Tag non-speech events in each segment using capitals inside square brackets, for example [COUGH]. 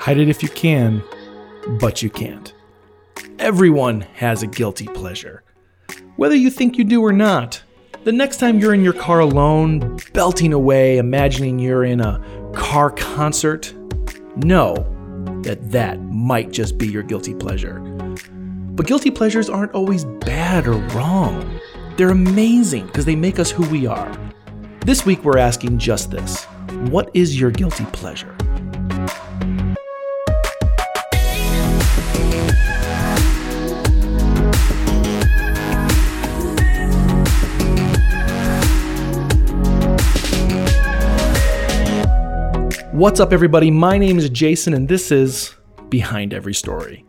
Hide it if you can, but you can't. Everyone has a guilty pleasure. Whether you think you do or not, the next time you're in your car alone, belting away, imagining you're in a car concert, know that that might just be your guilty pleasure. But guilty pleasures aren't always bad or wrong. They're amazing because they make us who we are. This week we're asking just this What is your guilty pleasure? What's up, everybody? My name is Jason, and this is Behind Every Story.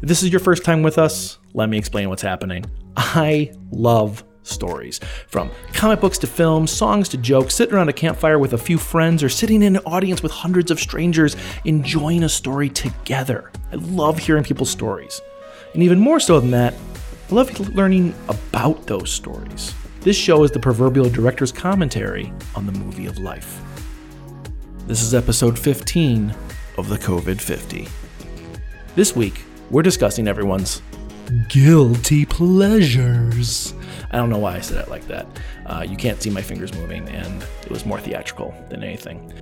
If this is your first time with us, let me explain what's happening. I love stories. From comic books to films, songs to jokes, sitting around a campfire with a few friends, or sitting in an audience with hundreds of strangers enjoying a story together. I love hearing people's stories. And even more so than that, I love learning about those stories. This show is the proverbial director's commentary on the movie of life. This is episode 15 of the COVID 50. This week, we're discussing everyone's guilty pleasures. I don't know why I said it like that. Uh, you can't see my fingers moving, and it was more theatrical than anything.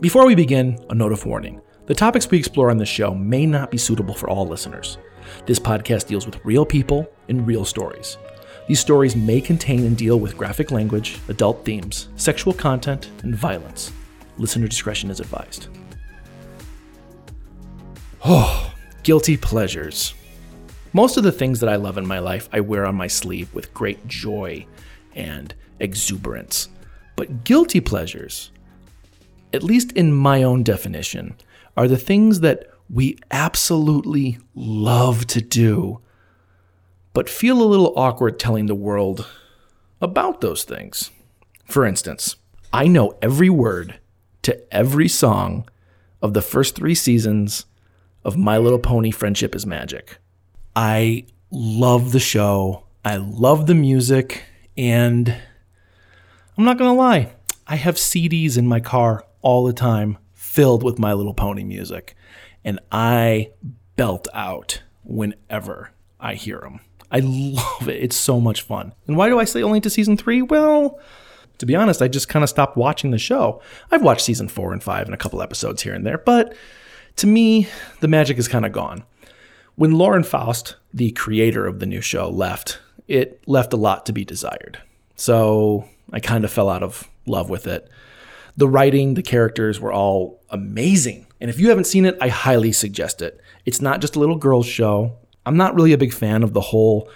Before we begin, a note of warning. The topics we explore on this show may not be suitable for all listeners. This podcast deals with real people and real stories. These stories may contain and deal with graphic language, adult themes, sexual content, and violence. Listener discretion is advised. Oh, guilty pleasures. Most of the things that I love in my life I wear on my sleeve with great joy and exuberance. But guilty pleasures, at least in my own definition, are the things that we absolutely love to do, but feel a little awkward telling the world about those things. For instance, I know every word to every song of the first three seasons of My Little Pony Friendship is Magic. I love the show. I love the music. And I'm not going to lie, I have CDs in my car all the time filled with My Little Pony music. And I belt out whenever I hear them. I [LAUGHS] love it. It's so much fun. And why do I say only to season three? Well, to be honest, I just kind of stopped watching the show. I've watched season four and five and a couple episodes here and there, but to me, the magic is kind of gone. When Lauren Faust, the creator of the new show, left, it left a lot to be desired. So I kind of fell out of love with it. The writing, the characters were all amazing. And if you haven't seen it, I highly suggest it. It's not just a little girls' show. I'm not really a big fan of the whole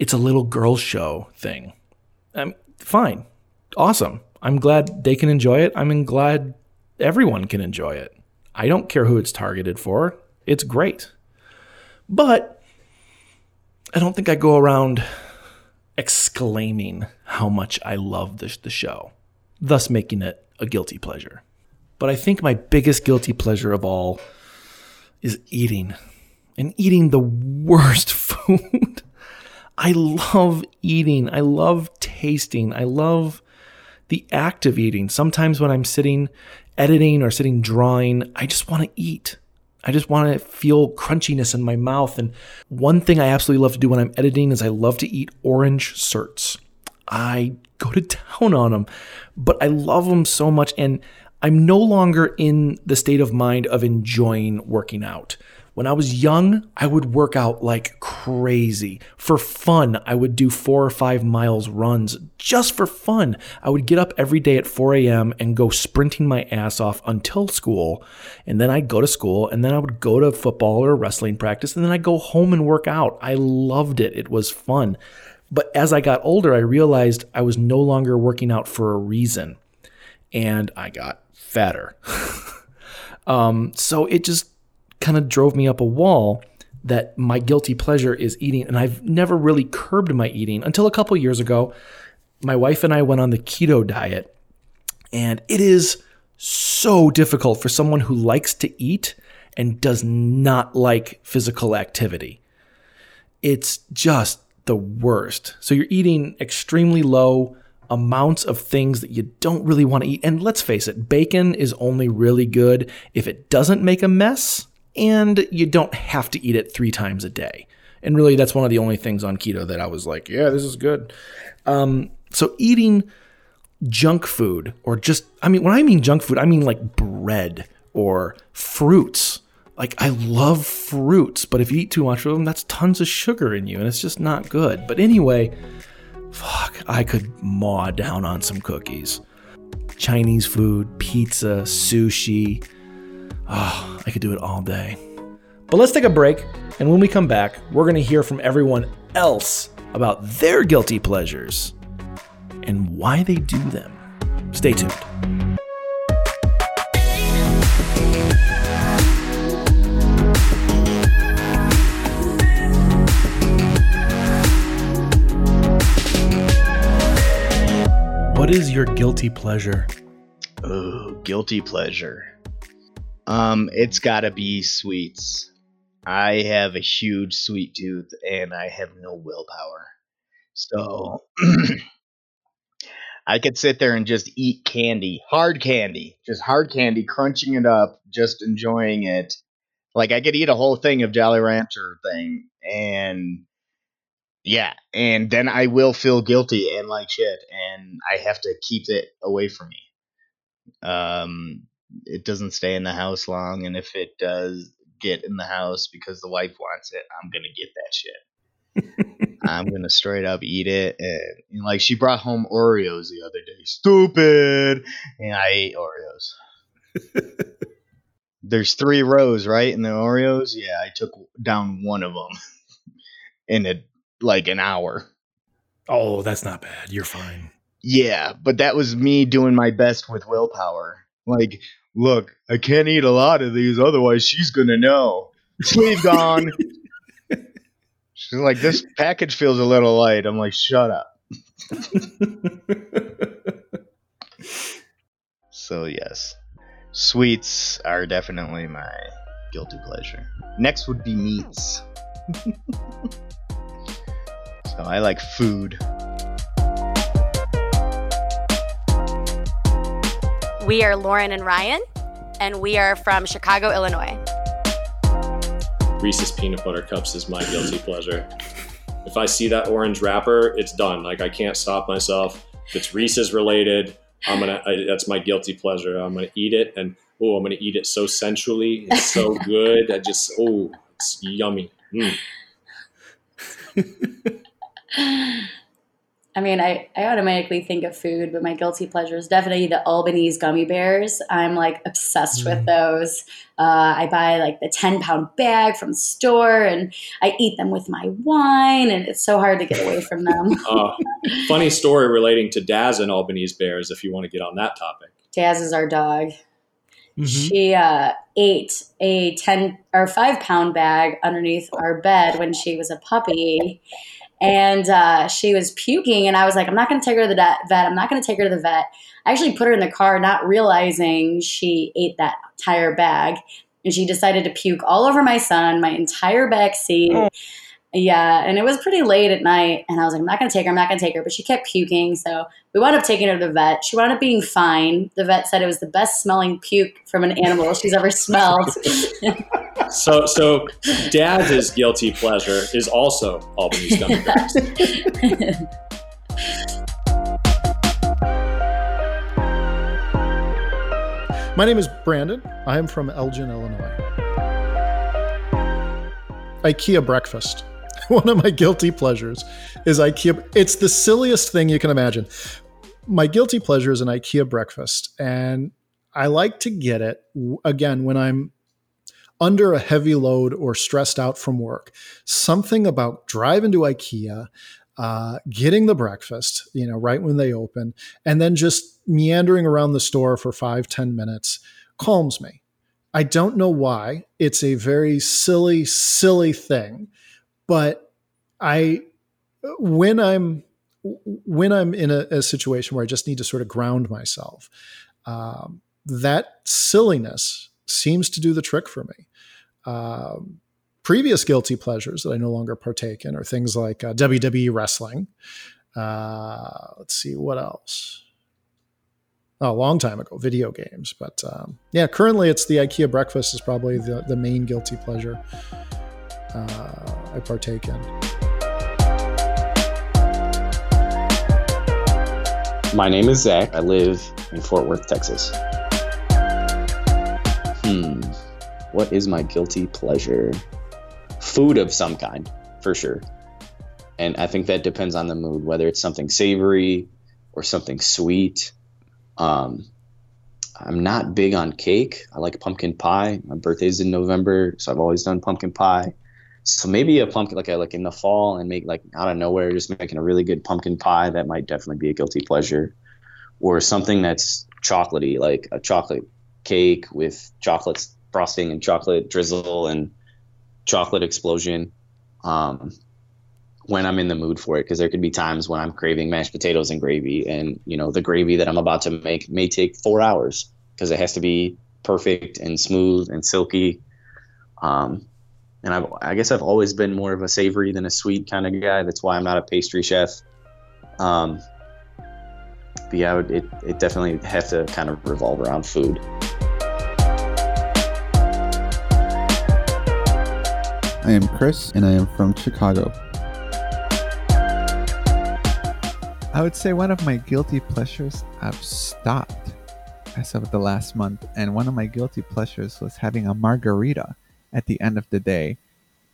it's a little girls' show thing. I'm fine awesome. I'm glad they can enjoy it. I'm glad everyone can enjoy it. I don't care who it's targeted for. It's great. But I don't think I go around exclaiming how much I love the, the show, thus making it a guilty pleasure. But I think my biggest guilty pleasure of all is eating and eating the worst [LAUGHS] food. I love eating. I love tasting. I love the act of eating. Sometimes when I'm sitting editing or sitting drawing, I just want to eat. I just want to feel crunchiness in my mouth. And one thing I absolutely love to do when I'm editing is I love to eat orange certs. I go to [LAUGHS] town on them, but I love them so much. And I'm no longer in the state of mind of enjoying working out. When I was young, I would work out like crazy. For fun, I would do four or five miles runs just for fun. I would get up every day at 4 a.m. and go sprinting my ass off until school. And then I'd go to school and then I would go to football or wrestling practice and then I'd go home and work out. I loved it. It was fun. But as I got older, I realized I was no longer working out for a reason. And I got fatter. [LAUGHS] um, so it just kind of drove me up a wall that my guilty pleasure is eating. And I've never really curbed my eating until a couple years ago. My wife and I went on the keto diet, and it is so difficult for someone who likes to eat and does not like physical activity. It's just the worst. So you're eating extremely low amounts of things that you don't really want to eat. And let's face it, bacon is only really good if it doesn't make a mess and you don't have to eat it three times a day. And really, that's one of the only things on keto that I was like, yeah, this is good. Um, so eating junk food or just, I mean, when I mean junk food, I mean like bread or fruits. Like, I love fruits, but if you eat too much of them, that's tons of sugar in you and it's just not good. But anyway, fuck, I could maw down on some cookies. Chinese food, pizza, sushi. Oh, I could do it all day. But let's take a break, and when we come back, we're going to hear from everyone else about their guilty pleasures and why they do them. Stay tuned. What is your guilty pleasure? Oh, guilty pleasure. Um, it's gotta be sweets. I have a huge sweet tooth and I have no willpower. So [CLEARS THROAT] I could sit there and just eat candy, hard candy, just hard candy, crunching it up, just enjoying it. Like I could eat a whole thing of Jolly Rancher thing and yeah, and then I will feel guilty and like shit and I have to keep it away from me. Um it doesn't stay in the house long and if it does get in the house because the wife wants it, I'm to get that shit. [LAUGHS] I'm gonna straight up eat it, and, and, like she brought home Oreos the other day. Stupid, and I ate Oreos. [LAUGHS] There's three rows, right, in the Oreos. Yeah, I took down one of them [LAUGHS] in a like an hour. Oh, that's not bad. You're fine. Yeah, but that was me doing my best with willpower. Like, look, I can't eat a lot of these, otherwise she's gonna know. Sleeve gone. [LAUGHS] She's like, this package feels a little light. I'm like, shut up. [LAUGHS] so yes, sweets are definitely my guilty pleasure. Next would be meats. [LAUGHS] so I like food. We are Lauren and Ryan, and we are from Chicago, Illinois. Reese's peanut butter cups is my guilty pleasure. If I see that orange wrapper, it's done. Like I can't stop myself. If it's Reese's related, I'm gonna. I, that's my guilty pleasure. I'm gonna eat it, and oh, I'm gonna eat it so sensually. It's so [LAUGHS] good. I just oh, it's yummy. Mm. [LAUGHS] I mean, I, I automatically think of food, but my guilty pleasure is definitely the Albanese gummy bears. I'm like obsessed mm. with those. Uh, I buy like the 10 pound bag from the store and I eat them with my wine, and it's so hard to get away from them. uh, [LAUGHS] funny story relating to Daz and Albanese bears, if you want to get on that topic. Daz is our dog. Mm-hmm. She uh, ate a 10 or 5 pound bag underneath our bed when she was a puppy and uh, she was puking and i was like i'm not going to take her to the vet. I'm not going to take her to the vet. I actually put her in the car not realizing she ate that entire bag and she decided to puke all over my son my entire back seat. Oh. Yeah and it was pretty late at night and i was like i'm not going to take her i'm not going to take her but she kept puking so we wound up taking her to the vet she wound up being fine the vet said it was the best smelling puke from an animal she's ever smelled [LAUGHS] [LAUGHS] so so Daz's guilty pleasure is also Albanese gummy bears. My name is Brandon. I am from Elgin, Illinois. IKEA breakfast. [LAUGHS] One of my guilty pleasures is IKEA. It's the silliest thing you can imagine. My guilty pleasure is an IKEA breakfast, and I like to get it again when I'm under a heavy load or stressed out from work. Something about driving to IKEA, uh, getting the breakfast, you know, right when they open, and then just meandering around the store for five ten minutes calms me. I don't know why. It's a very silly, silly thing, but I, when I'm, when I'm in a, a situation where I just need to sort of ground myself, um, that silliness seems to do the trick for me. Um, previous guilty pleasures that I no longer partake in are things like uh, WWE wrestling. Uh, let's see what else. a long time ago, video games. But um, yeah, currently it's the IKEA breakfast is probably the, the main guilty pleasure I partake in. My name is Zach. I live in Fort Worth, Texas. Hmm. What is my guilty pleasure? Food of some kind, for sure. And I think that depends on the mood, whether it's something savory or something sweet. Um, I'm not big on cake. I like pumpkin pie. My birthday's in November, so I've always done pumpkin pie. So maybe a pumpkin like a, like in the fall and make like out of nowhere just making a really good pumpkin pie that might definitely be a guilty pleasure, or something that's chocolatey like a chocolate cake with chocolate frosting and chocolate drizzle and chocolate explosion. Um, when I'm in the mood for it, because there could be times when I'm craving mashed potatoes and gravy, and you know the gravy that I'm about to make may take four hours because it has to be perfect and smooth and silky. Um, and I've, I guess I've always been more of a savory than a sweet kind of guy. That's why I'm not a pastry chef. Um, but yeah, it, it definitely have to kind of revolve around food. I am Chris, and I am from Chicago. I would say one of my guilty pleasures I've stopped as of the last month, and one of my guilty pleasures was having a margarita at the end of the day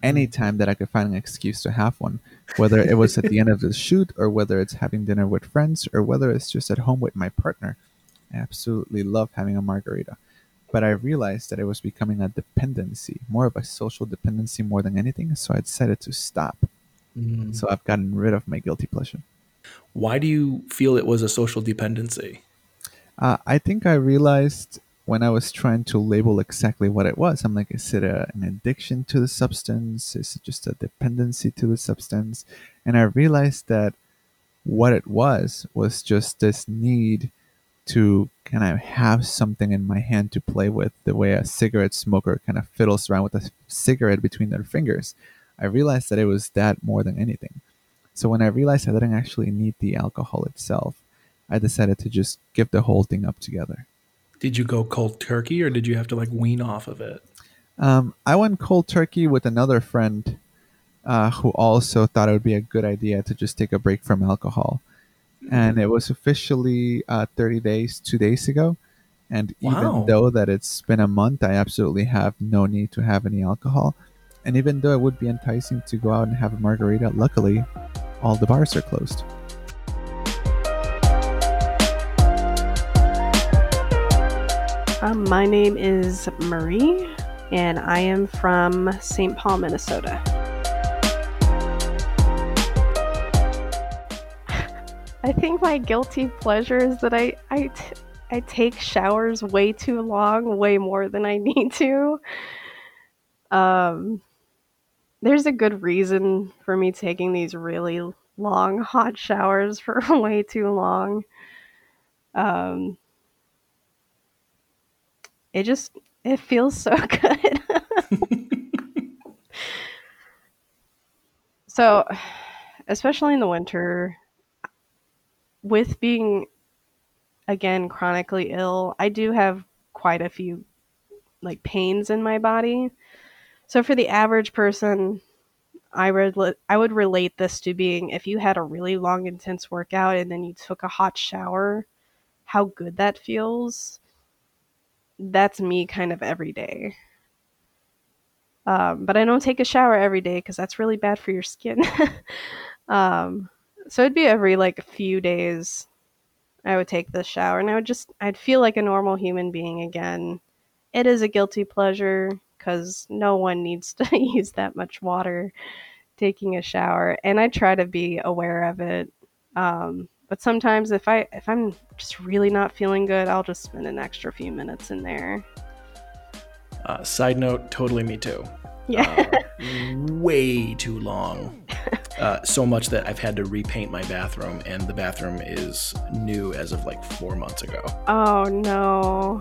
anytime that I could find an excuse to have one, whether it was at the end of the shoot or whether it's having dinner with friends or whether it's just at home with my partner. I absolutely love having a margarita. But I realized that it was becoming a dependency, more of a social dependency more than anything. So I decided to stop. Mm. So I've gotten rid of my guilty pleasure. Why do you feel it was a social dependency? Uh, I think I realized when I was trying to label exactly what it was, I'm like, is it a, an addiction to the substance? Is it just a dependency to the substance? And I realized that what it was was just this need to kind of have something in my hand to play with, the way a cigarette smoker kind of fiddles around with a cigarette between their fingers. I realized that it was that more than anything. So when I realized I didn't actually need the alcohol itself, I decided to just give the whole thing up together. Did you go cold turkey or did you have to like wean off of it? Um, I went cold turkey with another friend uh, who also thought it would be a good idea to just take a break from alcohol. And it was officially uh, 30 days, two days ago. And even wow. though that it's been a month, I absolutely have no need to have any alcohol. And even though it would be enticing to go out and have a margarita, luckily, all the bars are closed. My name is Marie, and I am from St. Paul, Minnesota. [LAUGHS] I think my guilty pleasure is that I, I, t- I take showers way too long, way more than I need to. Um, there's a good reason for me taking these really long hot showers for [LAUGHS] way too long. Um, it just it feels so [LAUGHS] good. so, especially in the winter, with being again chronically ill, I do have quite a few like pains in my body. So for the average person, I would I would relate this to being if you had a really long intense workout and then you took a hot shower, how good that feels that's me kind of every day. Um, but I don't take a shower every day because that's really bad for your skin. [LAUGHS] um, so it'd be every like a few days I would take the shower and I would just, I'd feel like a normal human being again. It is a guilty pleasure because no one needs to [LAUGHS] use that much water taking a shower. And I try to be aware of it. Um, but sometimes if I if I'm just really not feeling good, I'll just spend an extra few minutes in there. Uh, side note, totally me too. Yeah. Uh, way too long. [LAUGHS] Uh, so much that I've had to repaint my bathroom, and the bathroom is new as of like four months ago. Oh no.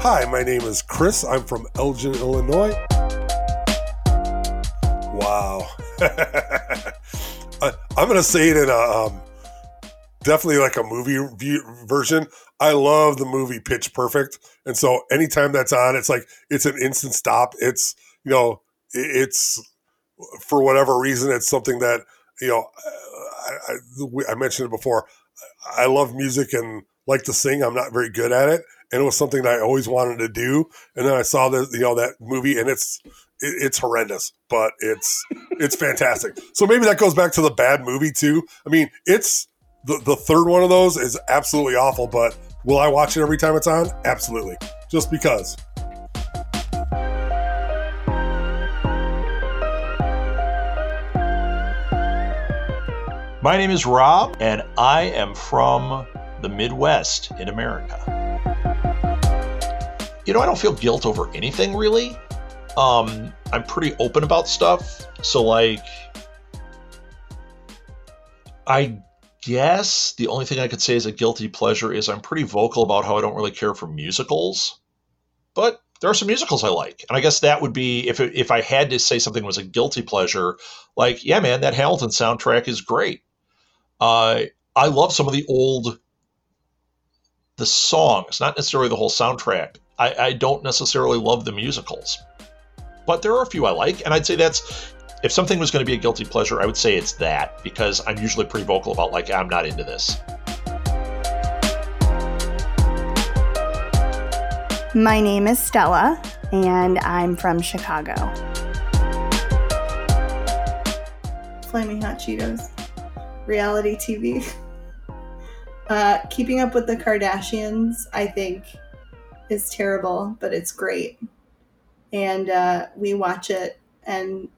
Hi, my name is Chris. I'm from Elgin, Illinois. Wow. [LAUGHS] I, am gonna say it in a um, definitely like a movie view, version. I love the movie Pitch Perfect, and so anytime that's on, it's like it's an instant stop. It's you know, it, it's for whatever reason, it's something that you know. I, I, I mentioned it before. I love music and like to sing. I'm not very good at it, and it was something that I always wanted to do. And then I saw the you know that movie, and it's it, it's horrendous, but it's it's fantastic. [LAUGHS] So maybe that goes back to the bad movie too. I mean, it's the the third one of those is absolutely awful, but will I watch it every time it's on? Absolutely, just because. My name is Rob, and I am from the Midwest in America. You know, I don't feel guilt over anything really. Um, I'm pretty open about stuff. So, like, I guess the only thing I could say is a guilty pleasure is I'm pretty vocal about how I don't really care for musicals. But there are some musicals I like. And I guess that would be if it, if I had to say something was a guilty pleasure, like, yeah, man, that Hamilton soundtrack is great. Uh, I love some of the old the songs, not necessarily the whole soundtrack. I, I don't necessarily love the musicals, but there are a few I like, and I'd say that's if something was going to be a guilty pleasure, I would say it's that because I'm usually pretty vocal about like I'm not into this. My name is Stella, and I'm from Chicago. Flaming Hot Cheetos, reality TV. [LAUGHS] Uh, keeping up with the Kardashians, I think, is terrible, but it's great. And uh, we watch it and,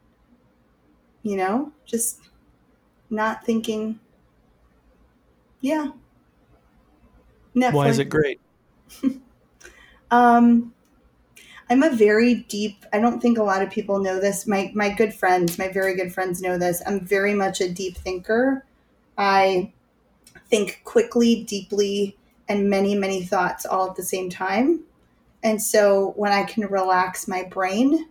you know, just not thinking, yeah. Netflix. Why is it great? [LAUGHS] um, I'm a very deep. I don't think a lot of people know this. My my good friends, my very good friends know this. I'm very much a deep thinker. I think quickly, deeply, and many, many thoughts all at the same time. And so when I can relax my brain,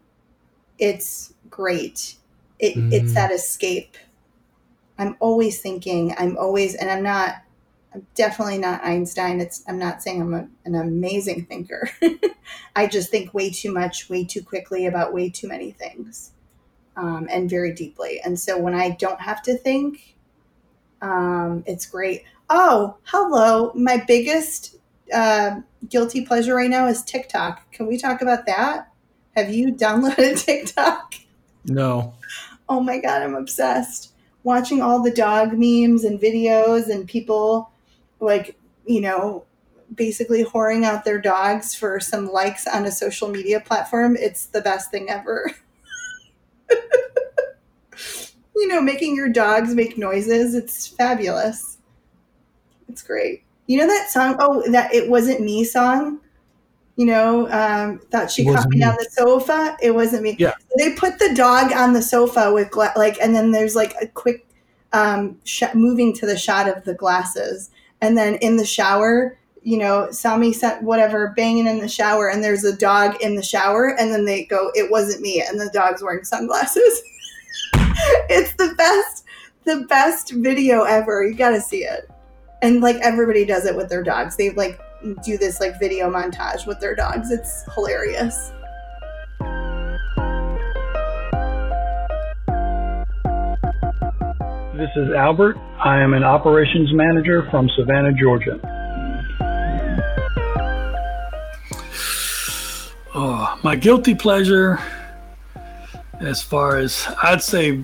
it's great. It, mm. It's that escape. I'm always thinking, I'm always, and I'm not, I'm definitely not Einstein. It's, I'm not saying I'm a, an amazing thinker. [LAUGHS] I just think way too much, way too quickly about way too many things um, and very deeply. And so when I don't have to think, um, it's great. Oh, hello. My biggest uh, guilty pleasure right now is TikTok. Can we talk about that? Have you downloaded [LAUGHS] TikTok? No. Oh my God, I'm obsessed. Watching all the dog memes and videos and people like, you know, basically whoring out their dogs for some likes on a social media platform. It's the best thing ever. [LAUGHS] you know, making your dogs make noises. It's fabulous. It's great. You know that song? Oh, that it wasn't me song. You know, um, thought she caught me, on the sofa. It wasn't me. Yeah. They put the dog on the sofa with gla- like, and then there's like a quick um, sh- moving to the shot of the glasses, and then in the shower, you know, Sami sent whatever banging in the shower, and there's a dog in the shower, and then they go, "It wasn't me," and the dog's wearing sunglasses. [LAUGHS] it's the best, the best video ever. You got to see it. And like everybody does it with their dogs. They like do this like video montage with their dogs. It's hilarious. This is Albert. I am an operations manager from Savannah, Georgia. Oh, my guilty pleasure as far as I'd say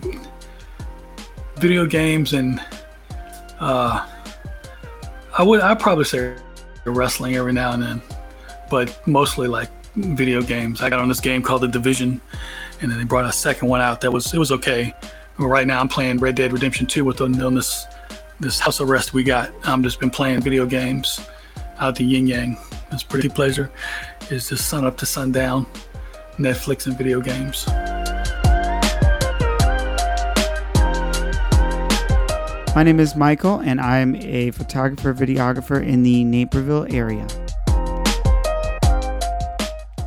video games and uh, I would I probably say wrestling every now and then, but mostly like video games. I got on this game called The Division, and then they brought a second one out that was it was okay. But right now I'm playing Red Dead Redemption 2 with on this this house arrest we got. I'm just been playing video games out the yin yang. It's pretty pleasure. It's just sun up to sundown, Netflix and video games. My name is Michael, and I'm a photographer, videographer in the Naperville area.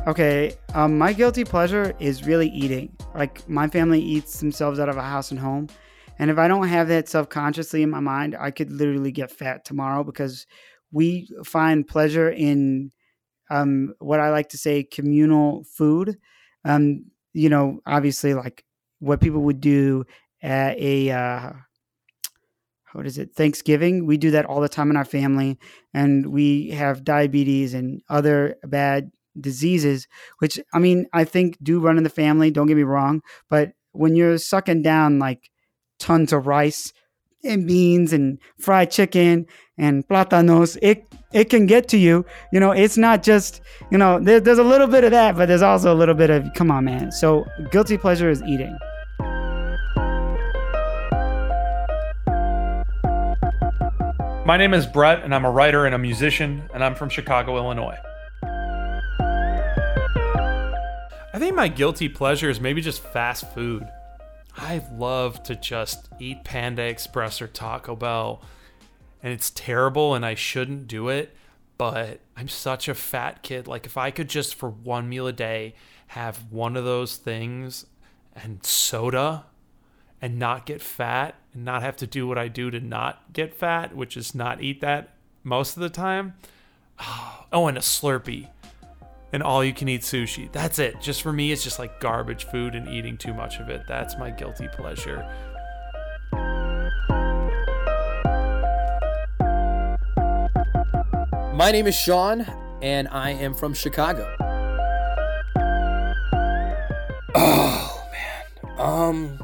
Okay, um, my guilty pleasure is really eating. Like, my family eats themselves out of a house and home, And if I don't have that self-consciously in my mind, I could literally get fat tomorrow because we find pleasure in um, what I like to say communal food. Um, you know, obviously, like what people would do at a uh, what is it Thanksgiving. We do that all the time in our family, and we have diabetes and other bad diseases, which I mean, I think do run in the family. Don't get me wrong, but when you're sucking down like tons of rice and beans and fried chicken and platanos, it it can get to you. You know, it's not just you know. There, there's a little bit of that, but there's also a little bit of come on, man. So guilty pleasure is eating. My name is Brett, and I'm a writer and a musician, and I'm from Chicago, Illinois. I think my guilty pleasure is maybe just fast food. I love to just eat Panda Express or Taco Bell, and it's terrible, and I shouldn't do it, but I'm such a fat kid. Like, if I could just for one meal a day have one of those things and soda and not get fat and not have to do what I do to not get fat, which is not eat that most of the time. [SIGHS] Oh, and a Slurpee and all you can eat sushi. That's it. Just for me, it's just like garbage food and eating too much of it. That's my guilty pleasure. My name is Sean, and I am from Chicago. Oh man, um,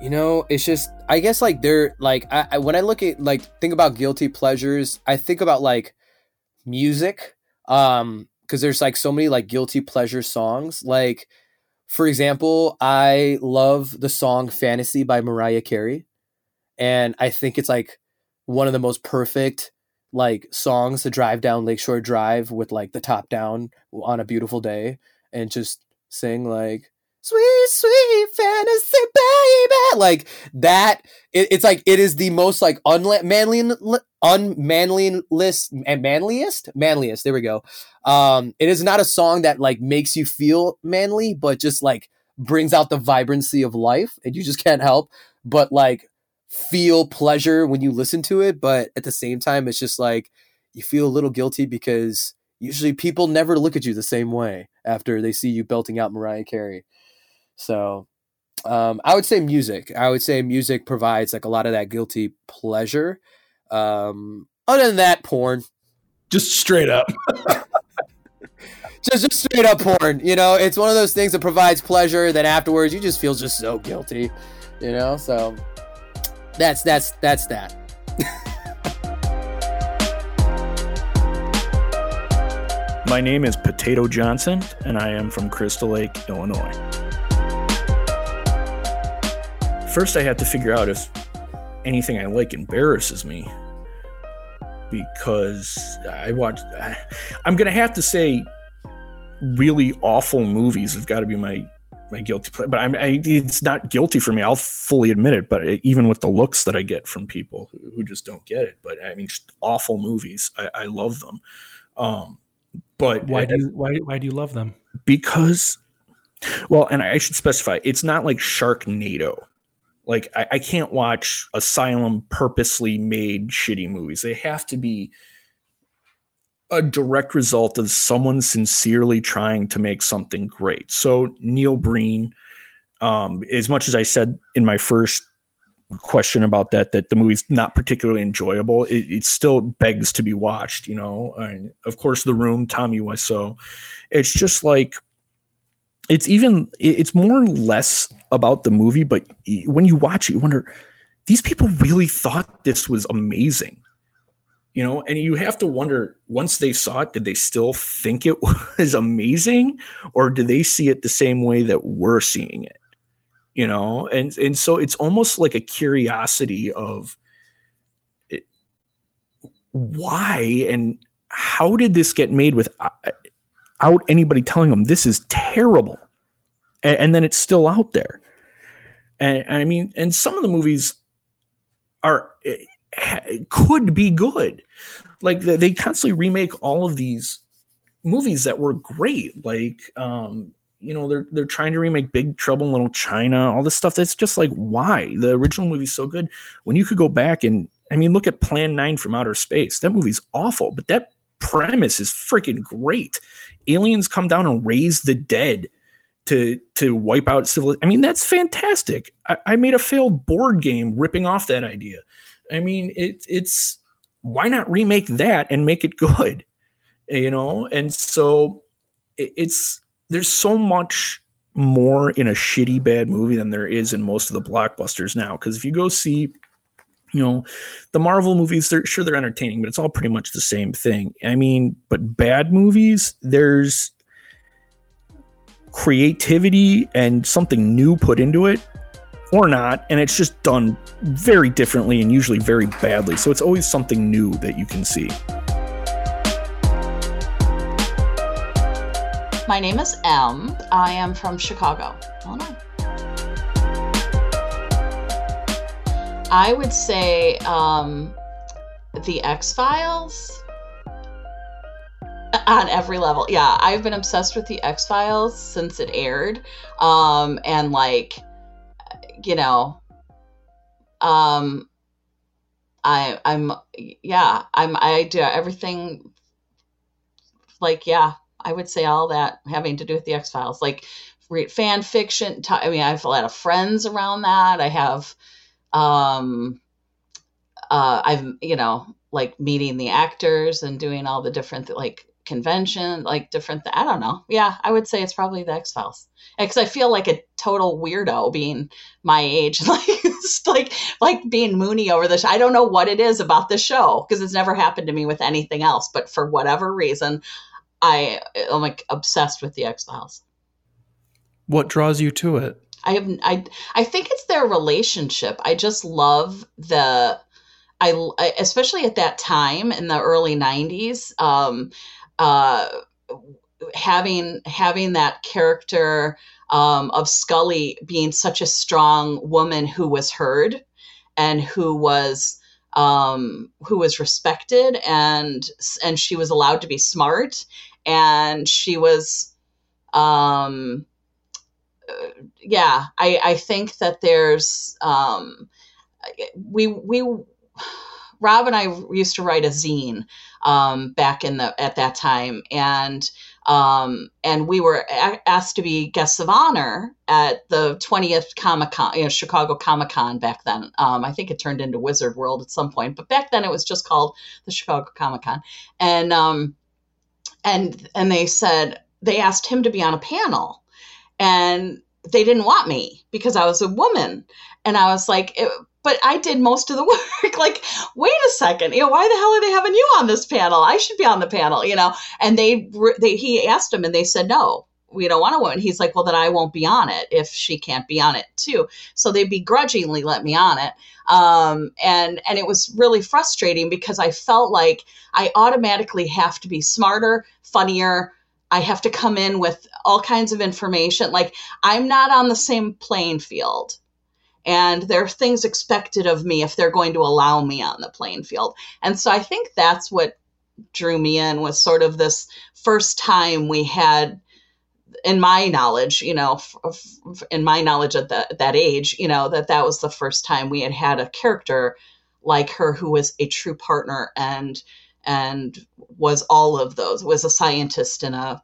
you know, it's just I guess like they're like I, I when I look at like think about guilty pleasures, I think about like music um because there's like so many like guilty pleasure songs. Like for example i love the song fantasy by mariah carey and i think it's like one of the most perfect like songs to drive down lakeshore drive with like the top down on a beautiful day and just sing like sweet sweet fantasy baby. Like that it, it's like it is the most like unmanly unmanliest and manliest? Manliest there we go. Um it is not a song that like makes you feel manly but just like brings out the vibrancy of life and you just can't help but like feel pleasure when you listen to it but at the same time it's just like you feel a little guilty because usually people never look at you the same way after they see you belting out Mariah Carey so um, I would say music. I would say music provides like a lot of that guilty pleasure. Um, other than that, porn. Just straight up. [LAUGHS] just just straight up porn. You know, it's one of those things that provides pleasure. Then afterwards, you just feel just so guilty. You know, so that's that's that's that. My name is Potato Johnson, and I am from Crystal Lake, Illinois. First, I have to figure out if anything I like embarrasses me. Because I watch, I'm gonna have to say, really awful movies have got to be my my guilty pleasure. But I'm, I, it's not guilty for me. I'll fully admit it. But even with the looks that I get from people who, just don't get it, but I mean, just awful movies. I, I love them. Um, but why do you, why why do you love them? Because, well, and I should specify, it's not like Sharknado like I, I can't watch Asylum purposely made shitty movies. They have to be a direct result of someone sincerely trying to make something great. So Neil Breen, um, as much as I said in my first question about that, that the movie's not particularly enjoyable, it, it still begs to be watched. You know, and of course, The Room, Tommy Wiseau. It's just like it's even it's more or less about the movie but when you watch it you wonder these people really thought this was amazing. You know and you have to wonder once they saw it did they still think it [LAUGHS] was amazing? Or do they see it the same way that we're seeing it? You know and and so it's almost like a curiosity of it, why and how did this get made without anybody telling them this is terrible and, and then it's still out there and, i mean and some of the movies are eh, could be good like they constantly remake all of these movies that were great like um you know they're they're trying to remake Big Trouble in Little China, all this stuff. That's just like why the original movie's so good when you could go back and I mean look at Plan Nine from Outer Space. That movie's awful, but that premise is freaking great. Aliens come down and raise the dead to to wipe out civil. I mean that's fantastic. I, I made a failed board game ripping off that idea. I mean it it's why not remake that and make it [LAUGHS] good, you know? And so it, it's there's so much more in a shitty bad movie than there is in most of the blockbusters now. Because if you go see, you know, the Marvel movies, they're sure they're entertaining, but it's all pretty much the same thing. I mean, but bad movies, there's creativity and something new put into it or not and it's just done very differently and usually very badly so it's always something new that you can see My name is M. I am from Chicago, Illinois. I would say um, the X Files on every level. Yeah, I've been obsessed with the X Files since it aired, um, and like, you know, um, I I'm yeah I'm I do everything like yeah I would say all that having to do with the X Files, like fan fiction. T- I mean, I have a lot of friends around that. I have, um, uh, I've you know like meeting the actors and doing all the different like convention, like different. Th- I don't know. Yeah, I would say it's probably the X Files because I feel like a total weirdo being my age, [LAUGHS] like like like being moony over this. I don't know what it is about the show because it's never happened to me with anything else, but for whatever reason, I am like obsessed with the X Files. what draws you to it I have I I think it's their relationship. I just love the I especially at that time in the early 90s um uh having having that character um of Scully being such a strong woman who was heard and who was um who was respected and and she was allowed to be smart and she was um yeah, I, I think that there's um, we we Rob and I used to write a zine um, back in the at that time, and um, and we were a- asked to be guests of honor at the 20th Comic Con, you know, Chicago Comic Con back then. Um, I think it turned into Wizard World at some point, but back then it was just called the Chicago Comic Con, and um, and and they said they asked him to be on a panel and they didn't want me because I was a woman. And I was like, it- but I did most of the [LAUGHS] work. like, wait a second, you know, why the hell are they having you on this panel? I should be on the panel, you know. And they, they he asked them, and they said no. We don't want a woman. He's like, well, then I won't be on it if she can't be on it too. So they begrudgingly let me on it, um, and and it was really frustrating because I felt like I automatically have to be smarter, funnier, I have to come in with all kinds of information. Like I'm not on the same playing field. And there are things expected of me if they're going to allow me on the playing field. And so I think that's what drew me in was sort of this first time we had in my knowledge, you know, in my knowledge at that that age, you know, that that was the first time we had had a character like her who was a true partner and and was all of those was a scientist and a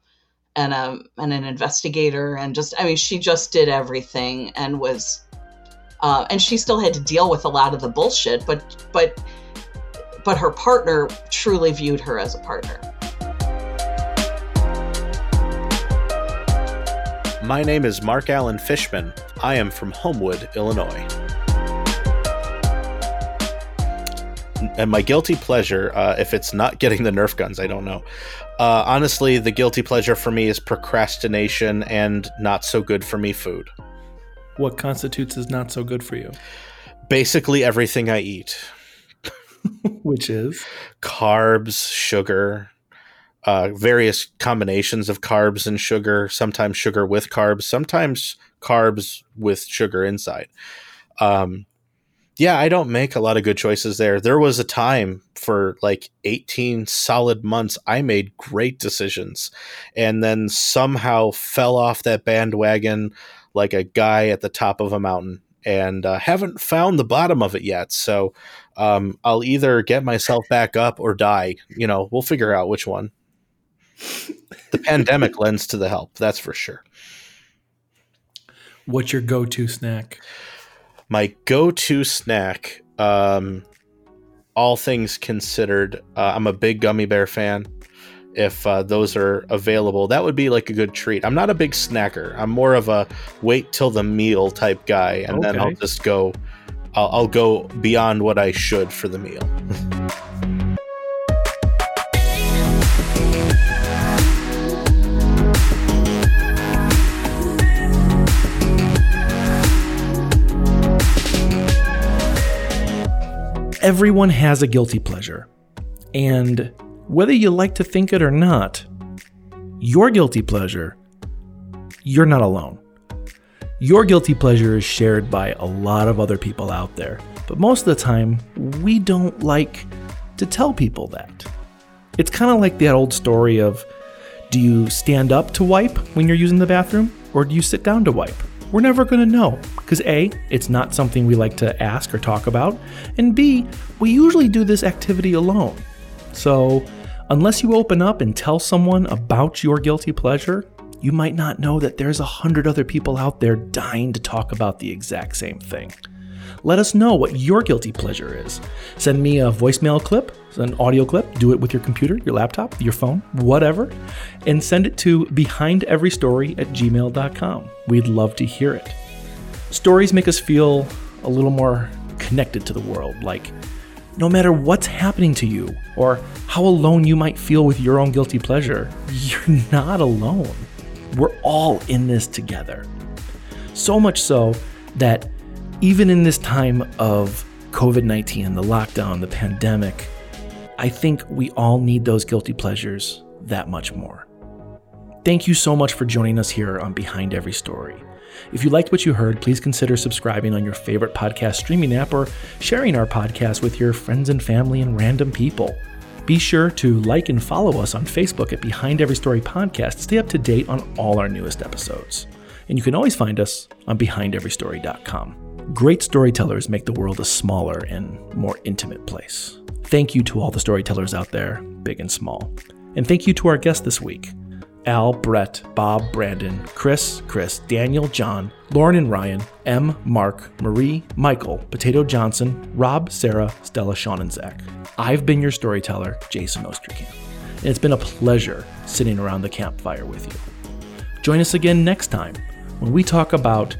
and a and an investigator and just I mean she just did everything and was uh, and she still had to deal with a lot of the bullshit but but but her partner truly viewed her as a partner. My name is Mark Allen Fishman. I am from Homewood, Illinois. And my guilty pleasure, uh, if it's not getting the Nerf guns, I don't know. Uh, honestly, the guilty pleasure for me is procrastination and not so good for me food. what constitutes as not so good for you Basically, everything I eat [LAUGHS] which is carbs, sugar, uh, various combinations of carbs and sugar, sometimes sugar with carbs, sometimes carbs with sugar inside. Um, yeah, I don't make a lot of good choices there. There was a time for like 18 solid months I made great decisions and then somehow fell off that bandwagon like a guy at the top of a mountain and uh, haven't found the bottom of it yet. So um, I'll either get myself back up or die. You know, we'll figure out which one. The pandemic lends to the help, that's for sure. What's your go-to snack? My go-to snack, um, all things considered, uh, I'm a big gummy bear fan. If uh, those are available, that would be like a good treat. I'm not a big snacker. I'm more of a wait till the meal type guy, and then I'll just go. I'll, I'll go beyond what I should for the meal. [LAUGHS] Everyone has a guilty pleasure. And whether you like to think it or not, your guilty pleasure, you're not alone. Your guilty pleasure is shared by a lot of other people out there, but most of the time, we don't like to tell people that. It's kind of like that old story of do you stand up to wipe when you're using the bathroom, or do you sit down to wipe? We're never going to know because A, it's not something we like to ask or talk about, and B, we usually do this activity alone. So, unless you open up and tell someone about your guilty pleasure, you might not know that there's a hundred other people out there dying to talk about the exact same thing. Let us know what your guilty pleasure is. Send me a voicemail clip, an audio clip, do it with your computer, your laptop, your phone, whatever, and send it to behindeverystory at gmail.com. We'd love to hear it. Stories make us feel a little more connected to the world, like no matter what's happening to you or how alone you might feel with your own guilty pleasure, you're not alone. We're all in this together. So much so that even in this time of COVID 19, the lockdown, the pandemic, I think we all need those guilty pleasures that much more. Thank you so much for joining us here on Behind Every Story. If you liked what you heard, please consider subscribing on your favorite podcast streaming app or sharing our podcast with your friends and family and random people. Be sure to like and follow us on Facebook at Behind Every Story Podcast to stay up to date on all our newest episodes. And you can always find us on BehindEveryStory.com. Great storytellers make the world a smaller and more intimate place. Thank you to all the storytellers out there, big and small. And thank you to our guests this week Al, Brett, Bob, Brandon, Chris, Chris, Daniel, John, Lauren and Ryan, M, Mark, Marie, Michael, Potato Johnson, Rob, Sarah, Stella, Sean, and Zach. I've been your storyteller, Jason Osterkamp, and it's been a pleasure sitting around the campfire with you. Join us again next time when we talk about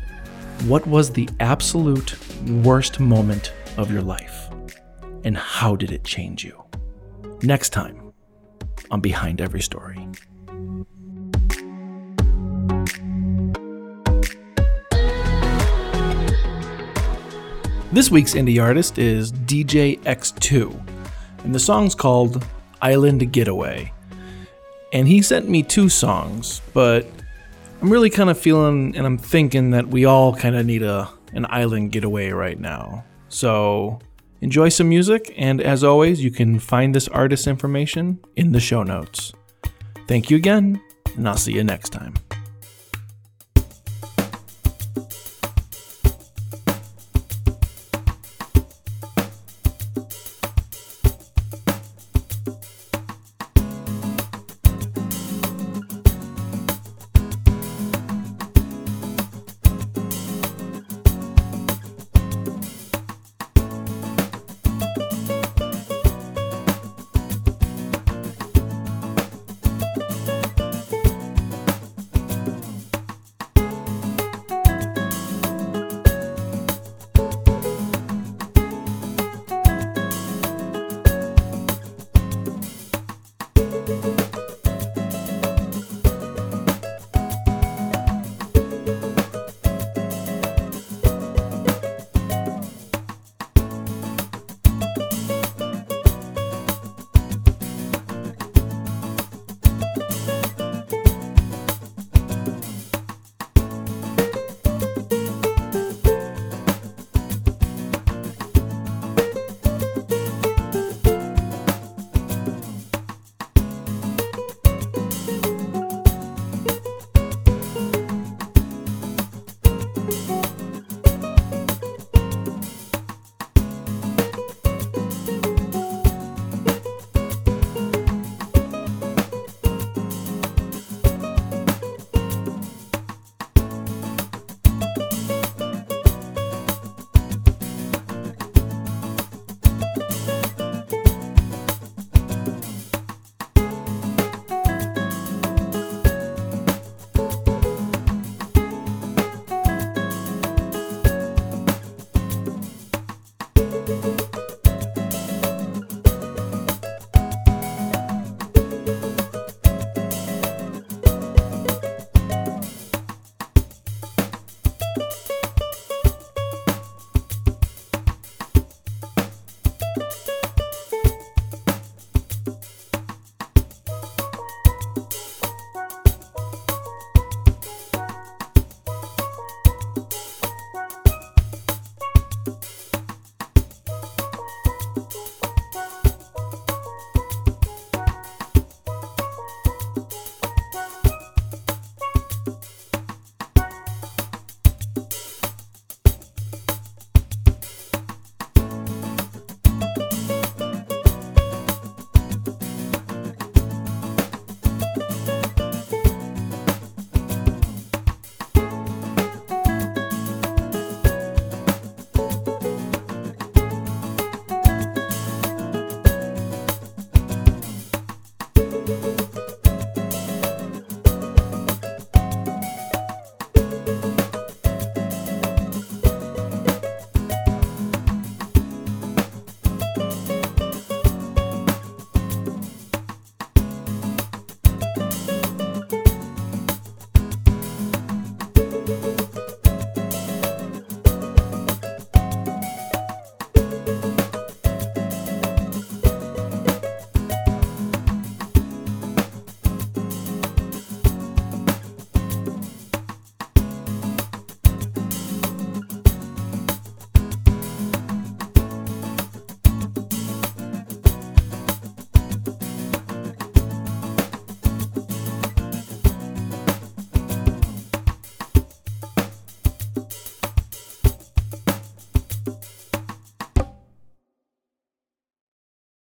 what was the absolute worst moment of your life and how did it change you. Next time on Behind Every Story. This week's indie artist is DJ X2, and the song's called Island Getaway. And he sent me two songs, but I'm really kind of feeling and I'm thinking that we all kind of need a an island getaway right now. So enjoy some music, and as always, you can find this artist's information in the show notes. Thank you again, and I'll see you next time.